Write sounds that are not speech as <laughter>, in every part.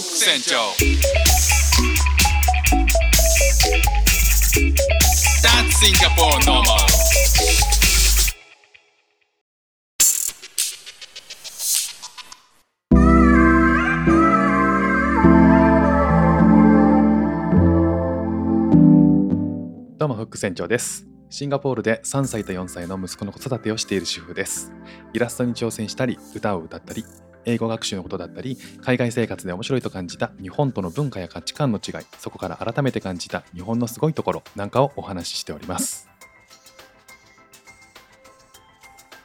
ック船長 That's Singapore normal. どうもフック船長です。シンガポールで3歳と4歳の息子の子育てをしている主婦です。イラストに挑戦したり歌を歌ったり英語学習のことだったり海外生活で面白いと感じた日本との文化や価値観の違いそこから改めて感じた日本のすごいところなんかをお話ししております。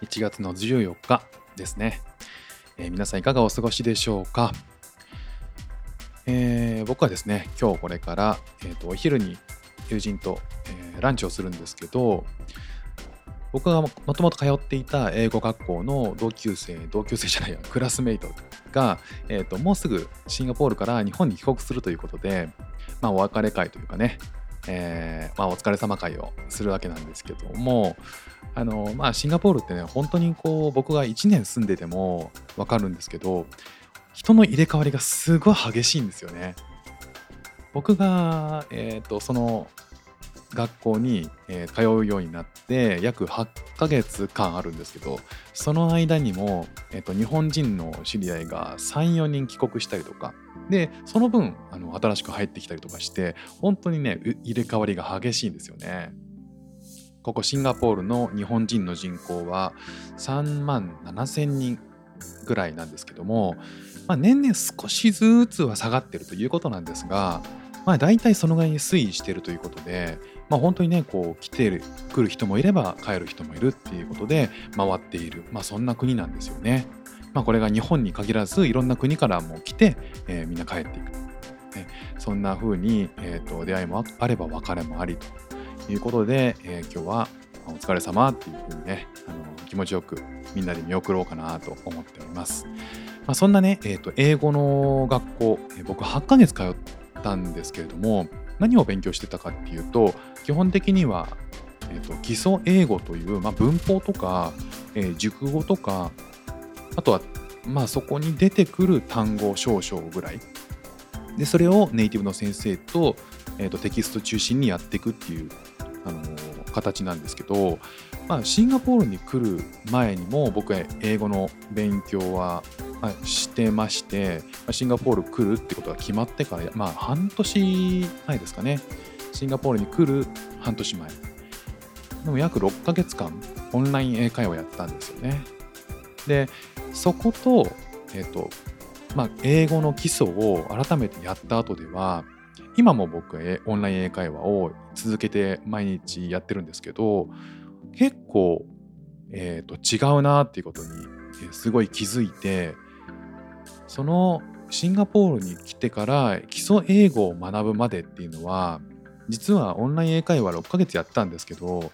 1月の14日ですね、えー皆さんいかがお過ごしでしょうか、えー僕はですね今日これから、えーとお昼に友人と、えーランチをするんですけど僕がもともと通っていた英語学校の同級生同級生じゃないや <laughs> クラスメイトが、えー、ともうすぐシンガポールから日本に帰国するということで、まあ、お別れ会というかね、えーまあ、お疲れ様会をするわけなんですけどもあの、まあ、シンガポールってね本当にこう僕が1年住んでても分かるんですけど人の入れ替わりがすごい激しいんですよね。僕が、えー、とその学校に、え通うようになって約8ヶ月間あるんですけどその間にも、えー、と日本人の知り合いが34人帰国したりとかでその分あの新しく入ってきたりとかして本当にね入れ替わりが激しいんですよね。ここシンガポールの日本人の人口は3万7千人ぐらいなんですけども、まあ、年々少しずつは下がってるということなんですが、まあ、大体そのぐらいに推移してるということで、まあ、本当にねこう来てる来る人もいれば帰る人もいるっていうことで回っている、まあ、そんな国なんですよね。まあ、これが日本に限らずいろんな国からも来て、えーみんな帰っていく、ね、そんな風に、えー、と出会いもあれば別れもありということで、えー今日はお疲れ様っていう風にねあの気持ちよくみんなで見送ろうかなと思っております。まあ、そんなね、えー、と英語の学校、えー僕8ヶ月通ったんですけれども何を勉強してたかっていうと基本的には、えー、と基礎英語という、まあ、文法とか、えー熟語とかあとはまあそこに出てくる単語少々ぐらい。でそれをネイティブの先生と,、えー、とテキスト中心にやっていくっていう、あのー形なんですけど、まあ、シンガポールに来る前にも僕は英語の勉強は、まあしてまして、まあシンガポール来るってことが決まってから、まあ、半年前ですかね。シンガポールに来る半年前。でも約6ヶ月間オンライン英会話やったんですよね。でそこと,、えっとまあ、英語の基礎を改めてやった後では今も僕はオンライン英会話を続けて毎日やってるんですけど結構、えー、と違うなっていうことにすごい気づいてそのシンガポールに来てから基礎英語を学ぶまでっていうのは実はオンライン英会話6ヶ月やったんですけど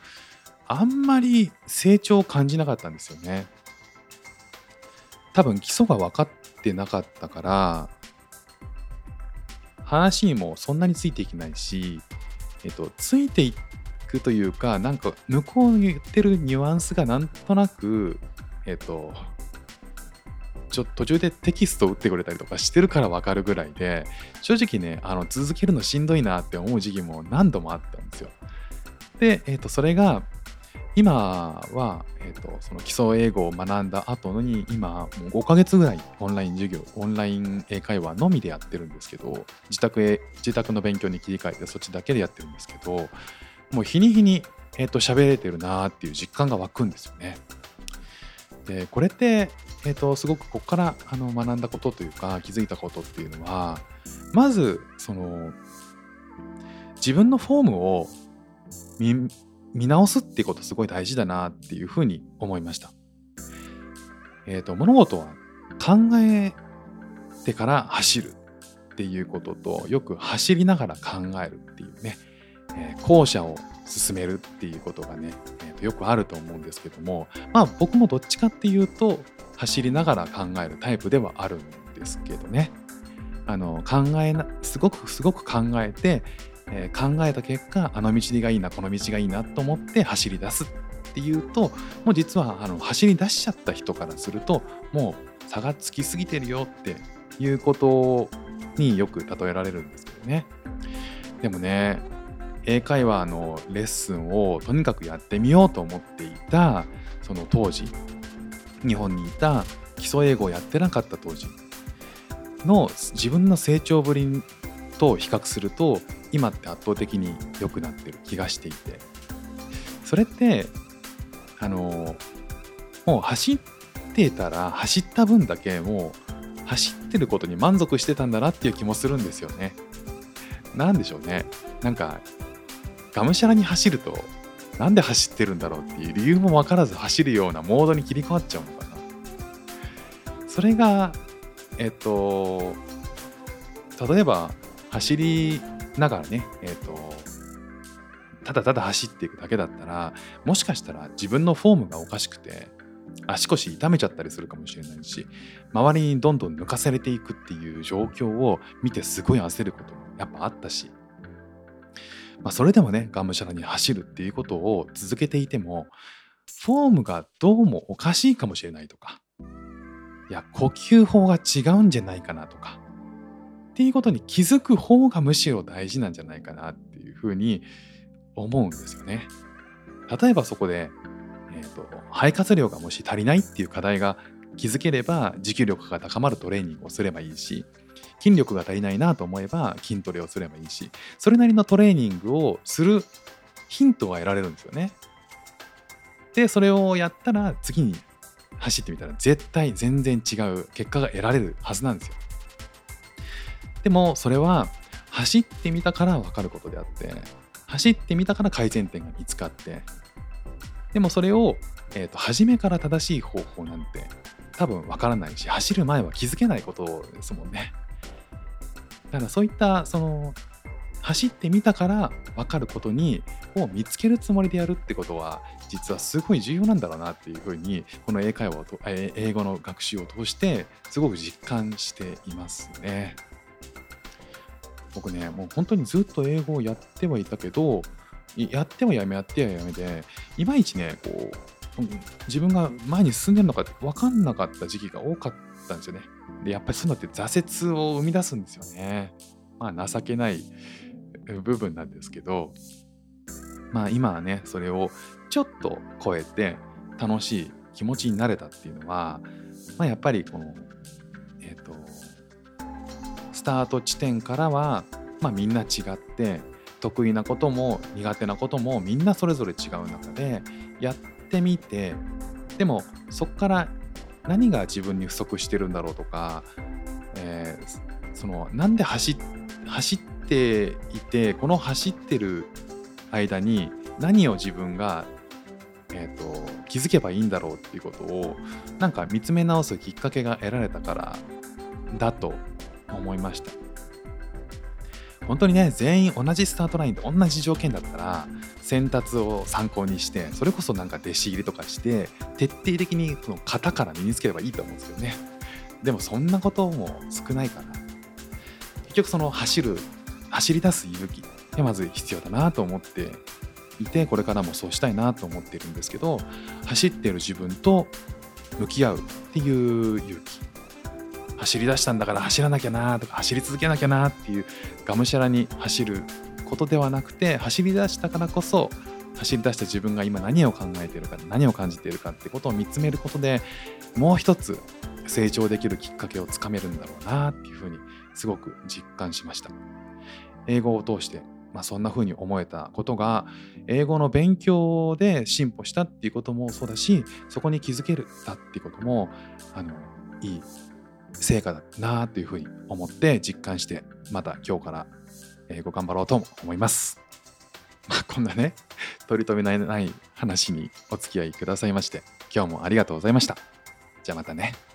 あんまり成長を感じなかったんですよね。多分基礎が分かってなかったから話にもそんなについていけないし、えっと、ついていくというかなんか向こうに言ってるニュアンスがなんとなくえっとちょ途中でテキストを打ってくれたりとかしてるから分かるぐらいで正直ねあの続けるのしんどいなって思う時期も何度もあったんですよ。で、えっとそれが今は、えー、とその基礎英語を学んだ後に今もう5ヶ月ぐらいオンライン授業オンライン英会話のみでやってるんですけど自宅へ自宅の勉強に切り替えてそっちだけでやってるんですけどもう日に日に、えー、と喋れてるなーっていう実感が湧くんですよね。でこれって、えー、とすごくここからあの学んだことというか気づいたことっていうのはまずその自分のフォームを見見直すっていうことすごい大事だなっていうふうに思いました。えっ、と物事は考えてから走るっていうこととよく走りながら考えるっていうね、えー後者を進めるっていうことがね、えーとよくあると思うんですけどもまあ僕もどっちかっていうと走りながら考えるタイプではあるんですけどね。あの考えなすごくすごく考えてえー考えた結果あの道がいいなこの道がいいなと思って走り出すっていうともう実はあの走り出しちゃった人からするともう差がつきすぎてるよっていうことによく例えられるんですけどね。でもね英会話のレッスンをとにかくやってみようと思っていたその当時日本にいた基礎英語をやってなかった当時の自分の成長ぶりと比較すると今って圧倒的に良くなってる気がしていてそれってあのもう走ってたら走った分だけもう走ってることに満足してたんだなっていう気もするんですよね。なんでしょうね。なんかがむしゃらに走るとなんで走ってるんだろうっていう理由も分からず走るようなモードに切り替わっちゃうのかな。それがえっと例えば走りながらねえっとただただ走っていくだけだったらもしかしたら自分のフォームがおかしくて足腰痛めちゃったりするかもしれないし周りにどんどん抜かされていくっていう状況を見てすごい焦ることもやっぱあったし、まあ、それでもねがむしゃらに走るっていうことを続けていてもフォームがどうもおかしいかもしれないとかいや呼吸法が違うんじゃないかなとかっていうことに気づく方がむしろ大事なんじゃないかなっていうふうに思うんですよね。例えばそこで、えーと、肺活量がもし足りないっていう課題が気づければ持久力が高まるトレーニングをすればいいし筋力が足りないなと思えば筋トレをすればいいしそれなりのトレーニングをするヒントが得られるんですよね。でそれをやったら次に走ってみたら絶対全然違う結果が得られるはずなんですよ。でもそれは走ってみたから分かることであって走ってみたから改善点が見つかってでもそれを、えーと、初めから正しい方法なんて多分わからないし走る前は気づけないことですもんねだからそういったその走ってみたから分かることにを見つけるつもりでやるってことは実はすごい重要なんだろうなっていうふうにこの英会話を英語の学習を通してすごく実感していますね。僕ね、もう本当にずっと英語をやってはいたけど、やってもやめ、やってはやめで、いまいちね、こう、自分が前に進んでるのかって分かんなかった時期が多かったんですよね。で、やっぱりそういうのって挫折を生み出すんですよね。まあ、情けない部分なんですけど、まあ今はね、それをちょっと超えて楽しい気持ちになれたっていうのは、まあ、やっぱりこのえっとスタート地点からは、まあ、みんな違って得意なことも苦手なこともみんなそれぞれ違う中でやってみてでもそこから何が自分に不足してるんだろうとか、えー、そのなんで走走っていてこの走ってる間に何を自分が、えーと、と気づけばいいんだろうっていうことをなんか見つめ直すきっかけが得られたからだと思いました。本当にね全員同じスタートラインで同じ条件だったら選択を参考にしてそれこそなんか弟子入りとかして徹底的にその型から身につければいいと思うんですけどね。でもそんなことも少ないから結局その走る走り出す勇気がまず必要だなと思っていてこれからもそうしたいなと思っているんですけど走ってる自分と向き合うっていう勇気。走り出したんだから走らなきゃなとか走り続けなきゃなっていうがむしゃらに走ることではなくて走り出したからこそ走り出した自分が今何を考えているか何を感じているかってことを見つめることでもう一つ成長できるきっかけをつかめるんだろうなっていうふうにすごく実感しました。英語を通して、まあ、そんなふうに思えたことが英語の勉強で進歩したっていうこともそうだしそこに気づけるたっていうこともあのいい成果だなというふうに思って実感してまた今日から英語頑張ろうと思います。<laughs> まあ、こんなね取り留めない話にお付き合いくださいまして今日もありがとうございました。じゃあまたね。